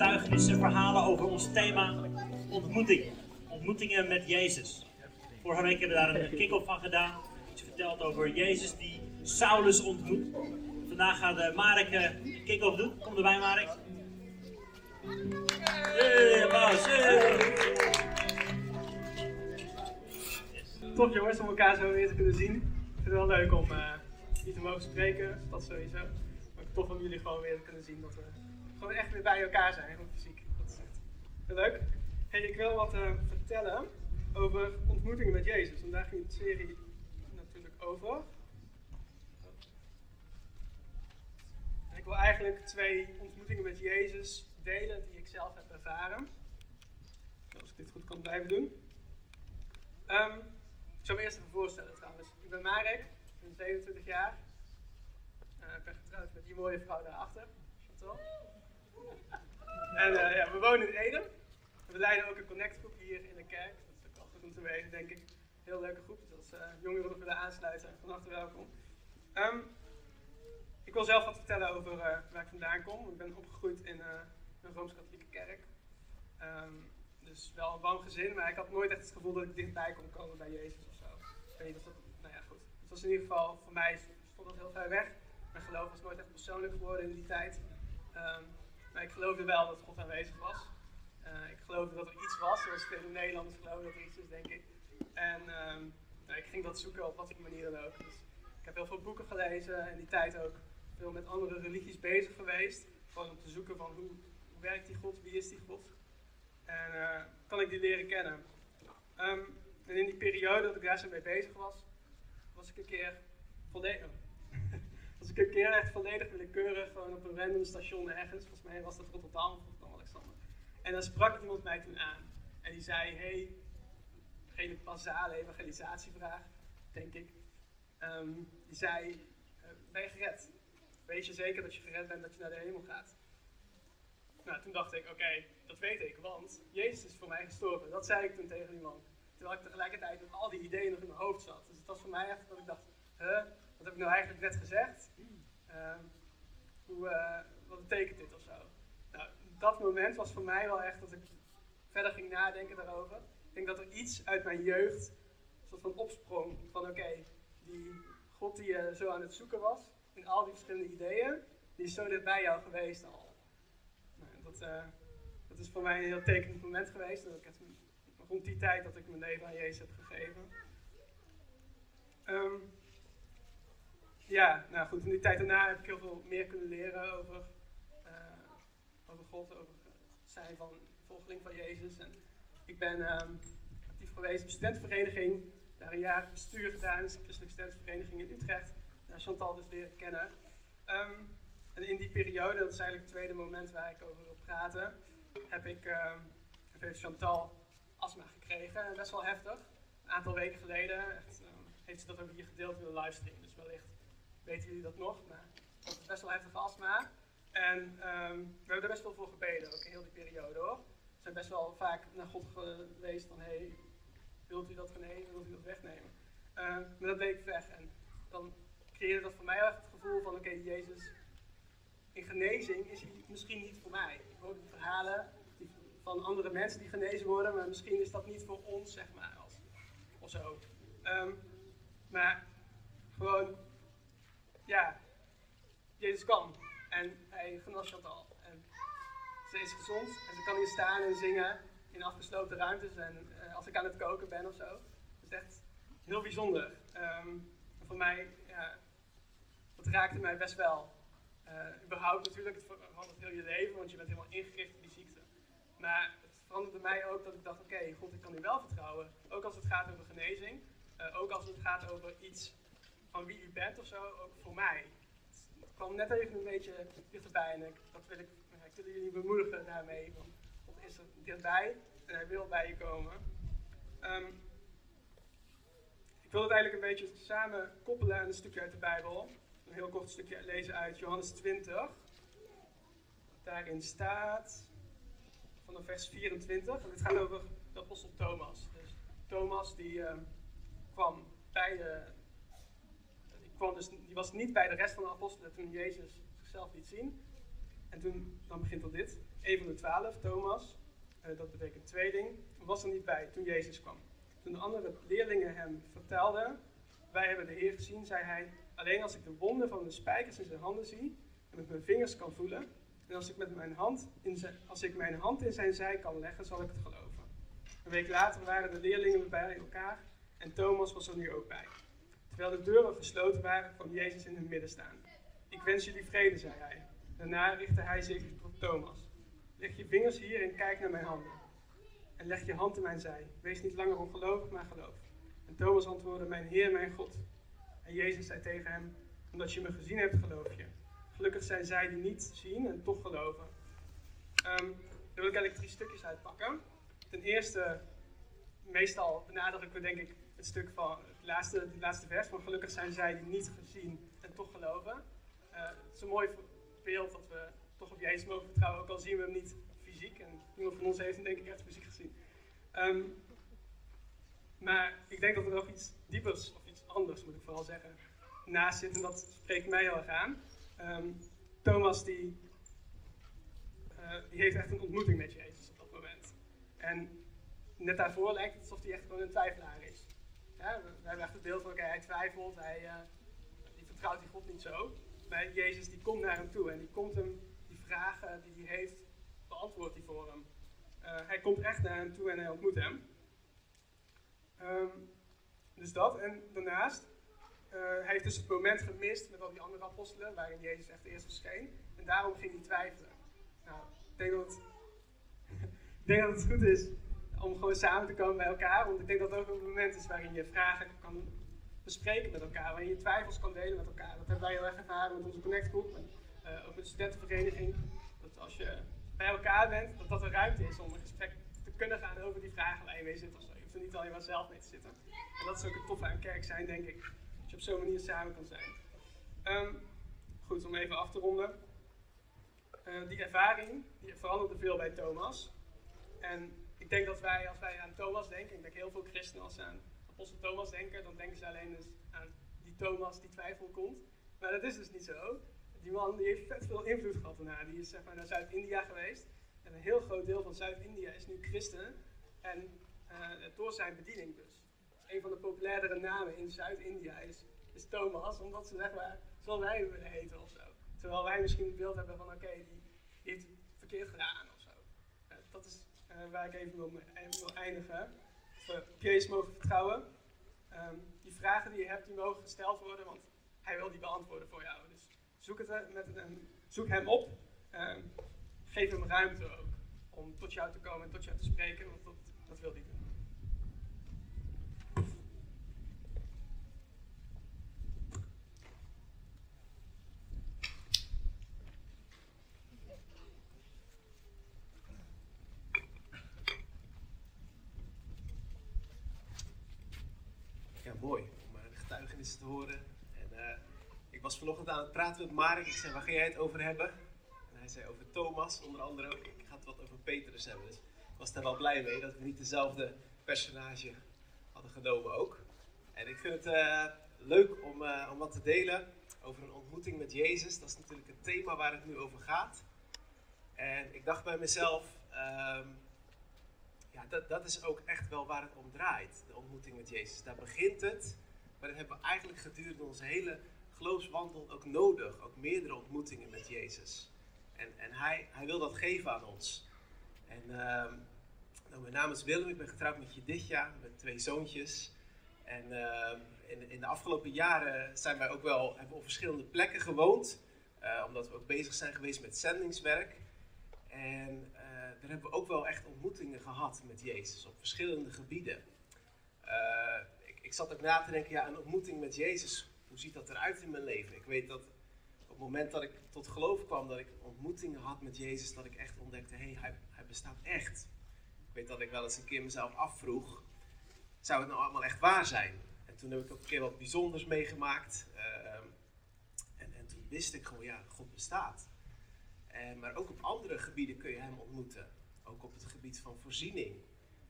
twee mooie tuigenissen, verhalen over ons thema ontmoeting. Ontmoetingen met Jezus. Vorige week hebben we daar een kick-off van gedaan. Iets verteld over Jezus die Saulus ontmoet. Vandaag gaat uh, Marek uh, een kick-off doen. Kom erbij, Marek. Hey, applaus. Top jongens om elkaar zo weer te kunnen zien. Ik vind het wel leuk om uh, hier te mogen spreken, dat sowieso. Maar tof om jullie gewoon weer te kunnen zien dat we gewoon echt weer bij elkaar zijn, fysiek. Dat is heel leuk. Hey, ik wil wat uh, vertellen over ontmoetingen met Jezus. En daar ging de serie natuurlijk over. En ik wil eigenlijk twee ontmoetingen met Jezus delen die ik zelf heb ervaren. Als ik dit goed kan blijven doen. Um, ik zal me eerst even voorstellen trouwens. Ik ben Marek, ik ben 27 jaar. Uh, ik ben getrouwd met die mooie vrouw daarachter, Chantal. En uh, ja, we wonen in Eden. We leiden ook een connectgroep hier in de kerk. Dat is ook goed om te weten, denk ik. Heel leuke groep. Dus als uh, jongeren willen aansluiten, van harte welkom. Um, ik wil zelf wat vertellen over waar ik vandaan kom. Ik ben opgegroeid in een Rooms-Katholieke kerk. Um, dus wel een warm gezin, maar ik had nooit echt het gevoel dat ik dichtbij kon komen bij Jezus of zo. Ik weet niet of dat, nou ja, goed. Het was in ieder geval, voor mij stond dat heel ver weg. Mijn geloof was nooit echt persoonlijk geworden in die tijd. Um, maar ik geloofde wel dat God aanwezig was. Uh, ik geloofde dat er iets was, zoals vele Nederlanders geloven dat er iets is, denk ik. En um, nou, ik ging dat zoeken op wat voor manier dan ook. Dus ik heb heel veel boeken gelezen en die tijd ook veel met andere religies bezig geweest. Gewoon om te zoeken van hoe, werkt die God, wie is die God. En uh, kan ik die leren kennen. Um, en in die periode dat ik daar zo mee bezig was, was ik een keer volledig, was ik een keer echt volledig willekeurig gewoon op een random station ergens. Volgens mij was dat Rotterdam of Rotterdam Alexander. En dan sprak iemand mij toen aan. En die zei, hey, hele basale evangelisatievraag, denk ik. Um, die zei, uh, ben je gered? Wees je zeker dat je gered bent, dat je naar de hemel gaat? Nou, toen dacht ik, oké, dat weet ik, want Jezus is voor mij gestorven. Dat zei ik toen tegen die man. Terwijl ik tegelijkertijd met al die ideeën nog in mijn hoofd zat. Dus het was voor mij echt dat ik dacht, huh, wat heb ik nou eigenlijk net gezegd? Uh, hoe, uh, wat betekent dit of zo? Nou, dat moment was voor mij wel echt dat ik verder ging nadenken daarover. Ik denk dat er iets uit mijn jeugd een soort van opsprong van oké, die God die je zo aan het zoeken was, in al die verschillende ideeën, die is zo dicht bij jou geweest al. Nou, dat, uh, dat is voor mij een heel tekenend moment geweest. Dat ik het, rond die tijd dat ik mijn leven aan Jezus heb gegeven. Um, ja, nou goed, in die tijd daarna heb ik heel veel meer kunnen leren over, uh, over God, over het zijn van volgeling van Jezus. En ik ben um, actief geweest in de studentenvereniging, daar een jaar bestuur gedaan, dus christelijke studentenvereniging in Utrecht. Daar Chantal dus leren kennen. Um, en in die periode, dat is eigenlijk het tweede moment waar ik over wil praten, heb ik, heeft Chantal astma gekregen, best wel heftig. Een aantal weken geleden echt, heeft ze dat ook hier gedeeld in de livestream, dus wellicht weten jullie dat nog, maar dat is best wel heftig astma. En um, we hebben er best wel voor gebeden, ook in heel die periode hoor. We zijn best wel vaak naar God geweest van, hey, wilt u dat genezen, wilt u dat wegnemen? Uh, maar dat bleek weg en dan creëerde dat voor mij echt het gevoel van, oké, Jezus, in genezing is hij misschien niet voor mij. Ik hoor die verhalen van andere mensen die genezen worden, maar misschien is dat niet voor ons, zeg maar, als, of zo. Um, maar gewoon, ja, Jezus kan. En hij genas dat al. En ze is gezond en ze kan hier staan en zingen in afgesloten ruimtes en uh, als ik aan het koken ben of zo. Dat is echt heel bijzonder. Um, voor mij, ja, dat raakte mij best wel. Uh, überhaupt natuurlijk, het verandert heel je leven, want je bent helemaal ingericht op die ziekte. Maar het veranderde mij ook dat ik dacht, oké, God, ik kan u wel vertrouwen. Ook als het gaat over genezing. Uh, ook als het gaat over iets van wie u bent of zo, ook voor mij. Het kwam net even een beetje dichterbij en ik, dat wil ik, ik wil jullie bemoedigen daarmee. Want God is er dichtbij en hij wil bij je komen. Um, ik wil het eigenlijk een beetje samen koppelen aan een stukje uit de Bijbel een heel kort stukje lezen uit Johannes 20. Daarin staat, vanaf vers 24, en dit gaat over de apostel Thomas. Dus Thomas die uh, kwam bij de, kwam dus, die was niet bij de rest van de apostelen toen Jezus zichzelf liet zien. En toen, dan begint al dit. Een van de twaalf, Thomas, uh, dat betekent tweeling, was er niet bij toen Jezus kwam. Toen de andere leerlingen hem vertelden, wij hebben de Heer gezien, zei hij, alleen als ik de wonden van de spijkers in zijn handen zie en met mijn vingers kan voelen, en als ik, met mijn hand in zijn, als ik mijn hand in zijn zij kan leggen, zal ik het geloven. Een week later waren de leerlingen bij elkaar en Thomas was er nu ook bij. Terwijl de deuren gesloten waren, kwam Jezus in hun midden staan. Ik wens jullie vrede, zei hij. Daarna richtte hij zich tot Thomas. Leg je vingers hier en kijk naar mijn handen. En leg je hand in mijn zij. Wees niet langer ongelovig, maar geloof. En Thomas antwoordde, mijn Heer, mijn God. En Jezus zei tegen hem, omdat je me gezien hebt, geloof je. Gelukkig zijn zij die niet zien en toch geloven. Um, daar wil ik eigenlijk drie stukjes uitpakken. Ten eerste, meestal benadrukken we denk ik het stuk van het laatste, laatste vers van gelukkig zijn zij die niet gezien en toch geloven. Uh, het is een mooi beeld dat we toch op Jezus mogen vertrouwen, ook al zien we hem niet fysiek. En niemand van ons heeft hem denk ik echt fysiek gezien. Um, maar ik denk dat er nog iets diepers, of iets anders moet ik vooral zeggen, naast zit. En dat spreekt mij heel erg aan. Um, Thomas die, uh, die heeft echt een ontmoeting met Jezus op dat moment. En net daarvoor lijkt het alsof hij echt gewoon een twijfelaar is. We, hebben echt het beeld van, oké, hij twijfelt, hij uh, die vertrouwt die God niet zo. Maar Jezus die komt naar hem toe en die komt hem die vragen die hij heeft, beantwoordt hij voor hem. Uh, hij komt echt naar hem toe en hij ontmoet hem. Um, dus dat. En daarnaast, uh, hij heeft dus het moment gemist met al die andere apostelen, waarin Jezus echt eerst verscheen. En daarom ging hij twijfelen. Nou, het, ik denk dat het goed is om gewoon samen te komen bij elkaar. Want ik denk dat het ook een moment is waarin je vragen kan bespreken met elkaar. Waarin je twijfels kan delen met elkaar. Dat hebben wij heel erg ervaren met onze Connect Groep. En uh, ook met de studentenvereniging. Dat als je bij elkaar bent, dat dat een ruimte is om een gesprek te kunnen gaan over die vragen waar je mee zit of. Je hoeft er niet alleen maar zelf mee te zitten. En dat is ook het toffe aan kerk zijn, denk ik. Dat je op zo'n manier samen kan zijn. Um, goed, om even af te ronden. Uh, die ervaring, die veranderde veel bij Thomas. En ik denk dat wij, als wij aan Thomas denken, ik denk heel veel christenen als ze aan apostel Thomas denken, dan denken ze alleen dus aan die Thomas die twijfel komt. Maar dat is dus niet zo. Die man die heeft vet veel invloed gehad daarna. Die is zeg maar naar Zuid-India geweest. En een heel groot deel van Zuid-India is nu christen. En uh, door zijn bediening dus. Een van de populairdere namen in Zuid-India is, Thomas, omdat ze zeg maar, zoals wij willen heten of zo. Terwijl wij misschien het beeld hebben van oké, die, die, heeft verkeerd gedaan of zo. Dat is waar ik even wil, wil eindigen. Dat we mogen vertrouwen. Um, die vragen die je hebt, die mogen gesteld worden, want hij wil die beantwoorden voor jou. Dus zoek, het met hem, zoek hem op. Um, geef hem ruimte ook om tot jou te komen en tot jou te spreken, want dat, dat wil hij doen. Ja, mooi om de getuigenissen te horen. En, uh, ik was vanochtend aan het praten met Marek. Ik zei, waar ga jij het over hebben? En hij zei over Thomas, onder andere ook. Ik ga het wat over Petrus hebben. Dus ik was daar wel blij mee dat we niet dezelfde personage hadden genomen ook. En ik vind het uh, leuk om, om wat te delen over een ontmoeting met Jezus. Dat is natuurlijk het thema waar het nu over gaat. En ik dacht bij mezelf, um, ja, dat, dat is ook echt wel waar het om draait, de ontmoeting met Jezus. Daar begint het, maar dat hebben we eigenlijk gedurende onze hele geloofswandel ook nodig. Ook meerdere ontmoetingen met Jezus. En, en hij, hij wil dat geven aan ons. En uh, nou, mijn naam is Willem, ik ben getrouwd met Jeditja, met twee zoontjes. En uh, in, in, de afgelopen jaren zijn wij ook wel, hebben op verschillende plekken gewoond. Uh, omdat we ook bezig zijn geweest met zendingswerk. En daar hebben we ook wel echt ontmoetingen gehad met Jezus op verschillende gebieden. Uh, ik, ik, zat ook na te denken, ja, een ontmoeting met Jezus, hoe ziet dat eruit in mijn leven? Ik weet dat op het moment dat ik tot geloof kwam, dat ik ontmoetingen had met Jezus, dat ik echt ontdekte, hé, hey, hij, hij bestaat echt. Ik weet dat ik wel eens een keer mezelf afvroeg, zou het nou allemaal echt waar zijn? En toen heb ik ook een keer wat bijzonders meegemaakt. Uh, en, en toen wist ik gewoon, ja, God bestaat. Uh, maar ook op andere gebieden kun je hem ontmoeten. Ook op het gebied van voorziening.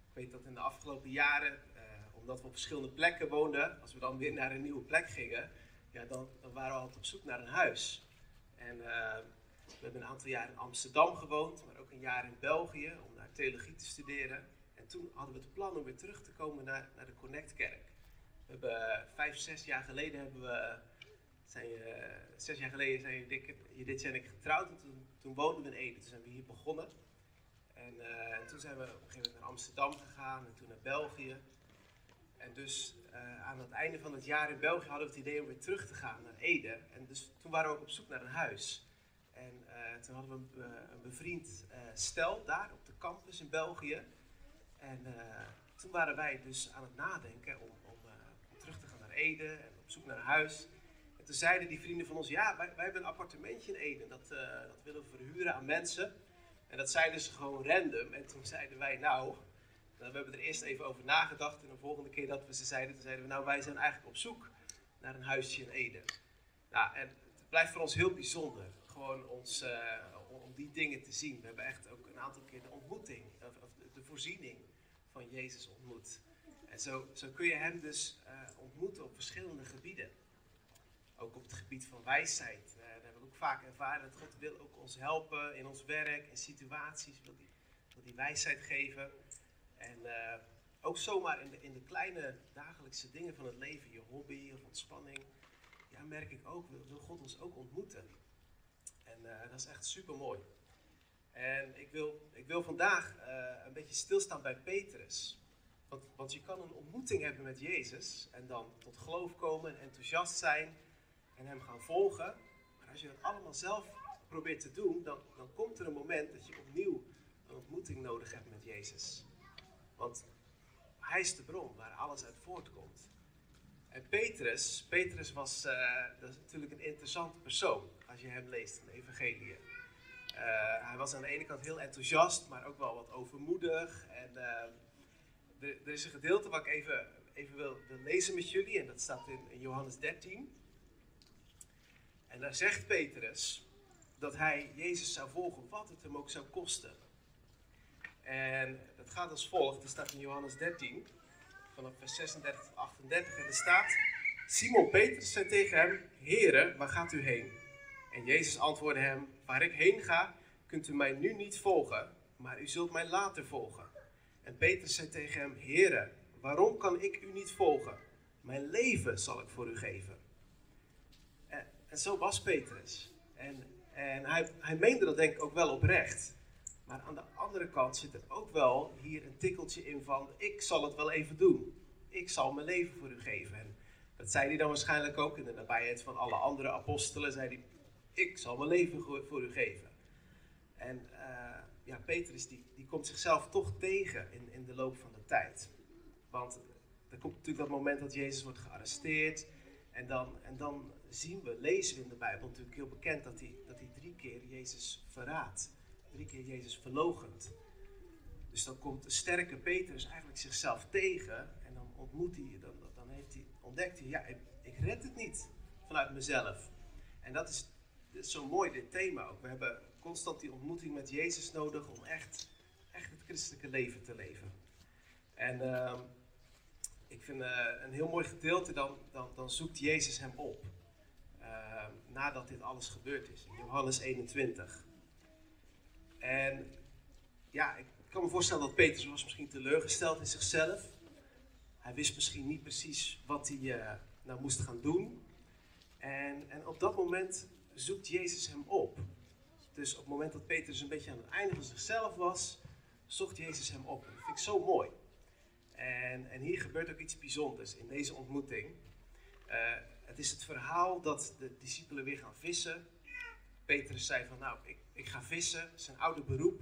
Ik weet dat in de afgelopen jaren, uh, omdat we op verschillende plekken woonden, als we dan weer naar een nieuwe plek gingen, ja, dan, waren we altijd op zoek naar een huis. En uh, We hebben een aantal jaar in Amsterdam gewoond, maar ook een jaar in België om daar theologie te studeren. En toen hadden we het plan om weer terug te komen naar, naar de Connectkerk. We hebben eh, vijf, zes jaar geleden hebben we, zijn, uh, zes jaar geleden zijn Dick, dit en ik getrouwd. En toen, toen woonden we in Ede, toen zijn we hier begonnen. En, en, toen zijn we op een gegeven moment naar Amsterdam gegaan en toen naar België. En dus uh, aan het einde van het jaar in België hadden we het idee om weer terug te gaan naar Ede. En dus toen waren we ook op zoek naar een huis. En toen hadden we een, bevriend stel daar op de campus in België. En toen waren wij dus aan het nadenken om, om, terug te gaan naar Ede en op zoek naar een huis. En toen zeiden die vrienden van ons, ja, wij, hebben een appartementje in Ede. Dat, dat willen we verhuren aan mensen. En dat zeiden ze gewoon random. En toen zeiden wij, nou, we hebben er eerst even over nagedacht. En de volgende keer dat we ze zeiden, toen zeiden we, nou, wij zijn eigenlijk op zoek naar een huisje in Ede. Nou, en het blijft voor ons heel bijzonder. Gewoon ons, uh, om die dingen te zien. We hebben echt ook een aantal keer de ontmoeting, of, de voorziening van Jezus ontmoet. En zo, zo kun je hem dus uh, ontmoeten op verschillende gebieden. Ook op het gebied van wijsheid. Uh, daar hebben we ook vaak ervaren dat God wil ook ons helpen in ons werk, in situaties. Wil die, wil die wijsheid geven. En uh, ook zomaar in de, in de kleine dagelijkse dingen van het leven, je hobby of ontspanning, ja, merk ik ook, wil, wil God ons ook ontmoeten. En uh, dat is echt super mooi. En ik wil, ik wil vandaag een beetje stilstaan bij Petrus. Want, want je kan een ontmoeting hebben met Jezus en dan tot geloof komen en enthousiast zijn en hem gaan volgen. Maar als je dat allemaal zelf probeert te doen, dan, dan komt er een moment dat je opnieuw een ontmoeting nodig hebt met Jezus. Want hij is de bron waar alles uit voortkomt. En Petrus, Petrus was uh, dat is natuurlijk een interessante persoon als je hem leest in de evangelie. Uh, hij was aan de ene kant heel enthousiast, maar ook wel wat overmoedig. En uh, er, er, is een gedeelte wat ik even, even wil, wil, lezen met jullie, en dat staat in Johannes 13. En daar zegt Petrus dat hij Jezus zou volgen, wat het hem ook zou kosten. En dat gaat als volgt. Er staat in Johannes 13, vanaf vers 36 tot 38. En er staat: Simon Petrus zei tegen hem: Heere, waar gaat u heen? En Jezus antwoordde hem: Waar ik heen ga, kunt u mij nu niet volgen, maar u zult mij later volgen. En Petrus zei tegen hem: Heere, waarom kan ik u niet volgen? Mijn leven zal ik voor u geven. En, zo was Petrus. En, en hij, hij meende dat denk ik ook wel oprecht. Maar aan de andere kant zit er ook wel hier een tikkeltje in van: ik zal het wel even doen. Ik zal mijn leven voor u geven. En dat zei hij dan waarschijnlijk ook in de nabijheid van alle andere apostelen. Zei hij: Ik zal mijn leven voor u geven. En uh, ja, Petrus die, die komt zichzelf toch tegen in, in de loop van de tijd. Want er komt natuurlijk dat moment dat Jezus wordt gearresteerd. En dan, en dan zien we, lezen we in de Bijbel natuurlijk heel bekend dat hij, dat hij drie keer Jezus verraadt drie keer Jezus verlogend. Dus dan komt de sterke Petrus eigenlijk zichzelf tegen en dan ontmoet hij, dan, dan heeft hij, ontdekt hij, ja, ik, ik red het niet vanuit mezelf. En dat is, zo mooi, dit thema ook. We hebben constant die ontmoeting met Jezus nodig om echt, echt het christelijke leven te leven. En uh, ik vind uh, een heel mooi gedeelte, dan, dan, dan zoekt Jezus hem op. Nadat dit alles gebeurd is. In Johannes 21. En ja, ik kan me voorstellen dat Petrus was misschien teleurgesteld in zichzelf. Hij wist misschien niet precies wat hij uh, nou moest gaan doen. En, en op dat moment zoekt Jezus hem op. Dus op het moment dat Petrus een beetje aan het einde van zichzelf was, zocht Jezus hem op. Dat vind ik zo mooi. En, en hier gebeurt ook iets bijzonders in deze ontmoeting. Uh, het is het verhaal dat de discipelen weer gaan vissen. Petrus zei van, nou, ik, ik ga vissen, zijn oude beroep.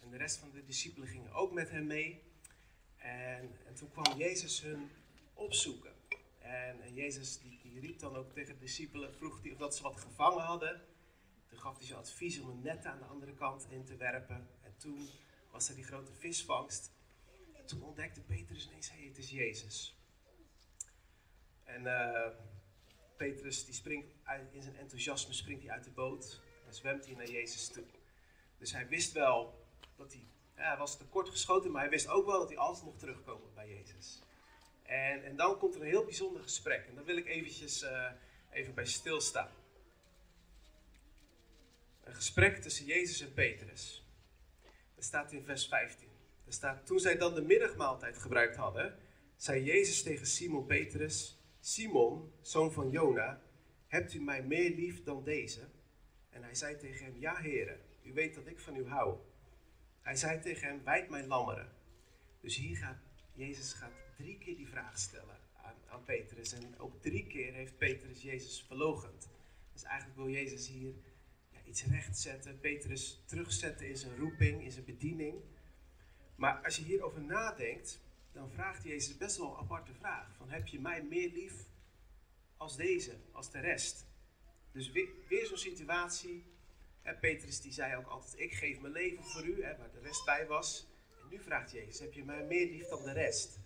En de rest van de discipelen gingen ook met hem mee. En, en toen kwam Jezus hun opzoeken. En, Jezus die, die, riep dan ook tegen de discipelen, vroeg hij of dat ze wat gevangen hadden. Toen gaf hij ze advies om een net aan de andere kant in te werpen. En toen was er die grote visvangst. En toen ontdekte Petrus ineens, hey, het is Jezus. En uh, Petrus die springt in zijn enthousiasme springt hij uit de boot en zwemt hij naar Jezus toe. Dus hij wist wel dat hij, ja, hij was tekort geschoten, maar hij wist ook wel dat hij altijd mocht terugkomen bij Jezus. En, en dan komt er een heel bijzonder gesprek. En daar wil ik eventjes uh, even bij stilstaan. Een gesprek tussen Jezus en Petrus. Dat staat in vers 15. Er staat, toen zij dan de middagmaaltijd gebruikt hadden, zei Jezus tegen Simon Petrus, Simon, zoon van Jona, hebt u mij meer lief dan deze? En hij zei tegen hem, ja heren, u weet dat ik van u hou. Hij zei tegen hem, wijd mijn lammeren. Dus hier gaat, Jezus gaat drie keer die vraag stellen aan, aan Petrus. En ook drie keer heeft Petrus Jezus verlogend. Dus eigenlijk wil Jezus hier ja, iets rechtzetten, Petrus terugzetten in zijn roeping, in zijn bediening. Maar als je hierover nadenkt, dan vraagt Jezus best wel een aparte vraag. Van heb je mij meer lief als deze, als de rest? Dus weer, zo'n situatie. Hè, Petrus die zei ook altijd, ik geef mijn leven voor u, hè, waar de rest bij was. En nu vraagt Jezus, heb je mij meer lief dan de rest?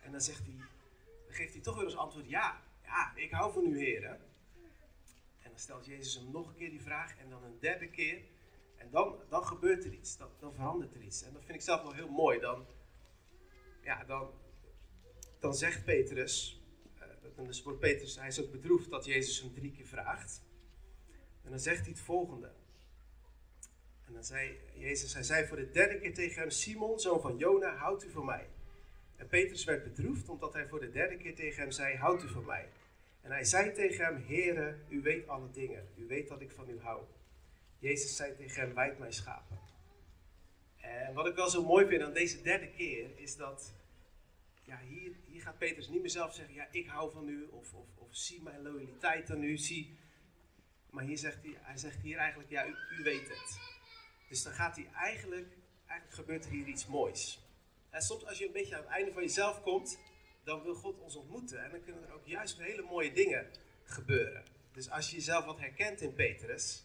En dan, zegt hij, geeft hij toch weer als antwoord, ja, ja, ik hou van u, heren. En dan stelt Jezus hem nog een keer die vraag en dan een derde keer. En dan, dan gebeurt er iets, dan, dan verandert er iets. En dat vind ik zelf wel heel mooi. Dan, ja, dan, dan zegt Petrus, uh, dus wordt Petrus, hij is ook bedroefd dat Jezus hem drie keer vraagt. En dan zegt hij het volgende. En dan zei Jezus, hij zei voor de derde keer tegen hem, Simon, zoon van Jona, houdt u van mij? En Petrus werd bedroefd omdat hij voor de derde keer tegen hem zei, houdt u van mij? En hij zei tegen hem, Heere, u weet alle dingen, u weet dat ik van u hou. Jezus zei tegen hem, wijd mijn schapen. En wat ik wel zo mooi vind aan deze derde keer, is dat ja, hier, hier gaat Petrus niet meer zelf zeggen, ja, ik hou van u, of, of, of zie mijn loyaliteit aan u, zie. Maar hier zegt hij, hij zegt hier eigenlijk, ja, u, weet het. Dus dan gaat hij eigenlijk, eigenlijk gebeurt er hier iets moois. En soms als je een beetje aan het einde van jezelf komt, dan wil God ons ontmoeten. En dan kunnen er ook juist hele mooie dingen gebeuren. Dus als je jezelf wat herkent in Petrus,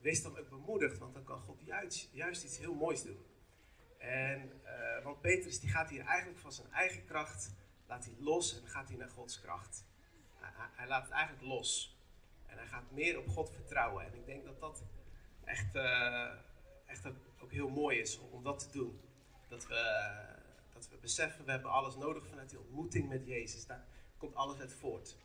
wees dan ook bemoedigd, want dan kan God juist, juist iets heel moois doen. En, uh, want Petrus die gaat hier eigenlijk van zijn eigen kracht, laat hij los en gaat hij naar Gods kracht. Hij, hij, laat het eigenlijk los. En hij gaat meer op God vertrouwen. En ik denk dat dat echt, uh, echt ook heel mooi is om, om dat te doen. Dat we, dat we beseffen, we hebben alles nodig vanuit die ontmoeting met Jezus. Daar komt alles uit voort.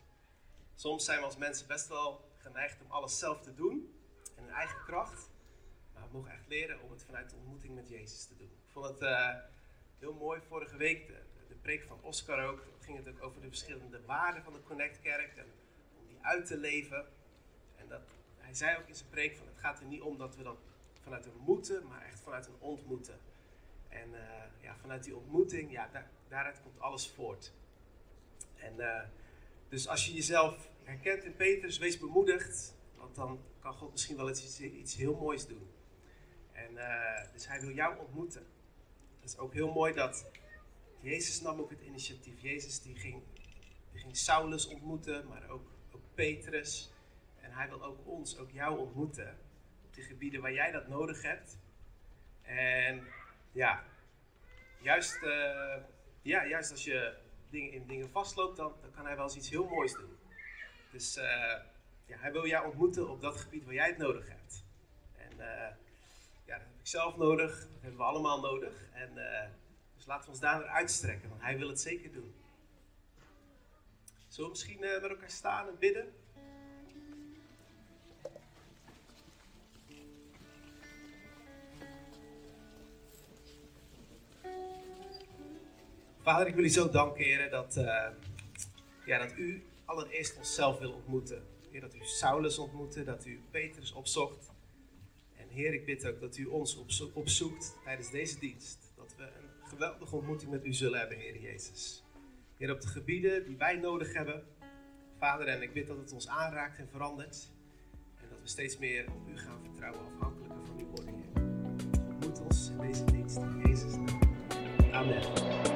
Soms zijn we als mensen best wel geneigd om alles zelf te doen in hun eigen kracht. Maar we mogen echt leren om het vanuit de ontmoeting met Jezus te doen. Ik vond het uh, heel mooi vorige week, de, preek van Oscar ook. ging het ook over de verschillende waarden van de Connect Kerk en om die uit te leven. En dat, hij zei ook in zijn preek van het gaat er niet om dat we dat vanuit een moeten, maar echt vanuit een ontmoeten. En uh, ja, vanuit die ontmoeting, ja, daar, daaruit komt alles voort. En uh, dus als je jezelf herkent in Petrus, wees bemoedigd, want dan kan God misschien wel iets, iets heel moois doen. En dus hij wil jou ontmoeten. Het is ook heel mooi dat Jezus nam ook het initiatief. Jezus die ging, ging Saulus ontmoeten, maar ook, ook Petrus. En hij wil ook ons, ook jou ontmoeten. Op die gebieden waar jij dat nodig hebt. En ja, juist, uh, ja, juist als je dingen, in dingen vastloopt, dan, dan kan hij wel eens iets heel moois doen. Dus uh, ja, hij wil jou ontmoeten op dat gebied waar jij het nodig hebt. En uh, ja, dat heb ik zelf nodig, dat hebben we allemaal nodig. En dus laten we ons daar uitstrekken, want hij wil het zeker doen. Zullen we misschien met elkaar staan en bidden? Vader, ik wil u zo danken, dat, uh, ja, dat u allereerst onszelf wil ontmoeten. Heer, dat u Saulus ontmoette, dat u Petrus opzocht. Heer, ik bid ook dat u ons opzo opzoekt tijdens deze dienst. Dat we een geweldige ontmoeting met u zullen hebben, Heer Jezus. Heer, op de gebieden die wij nodig hebben. Vader, en ik bid dat het ons aanraakt en verandert. En dat we steeds meer op u gaan vertrouwen, afhankelijker van uw worden, Heer. Ontmoet ons in deze dienst, in Jezus' naam. Amen.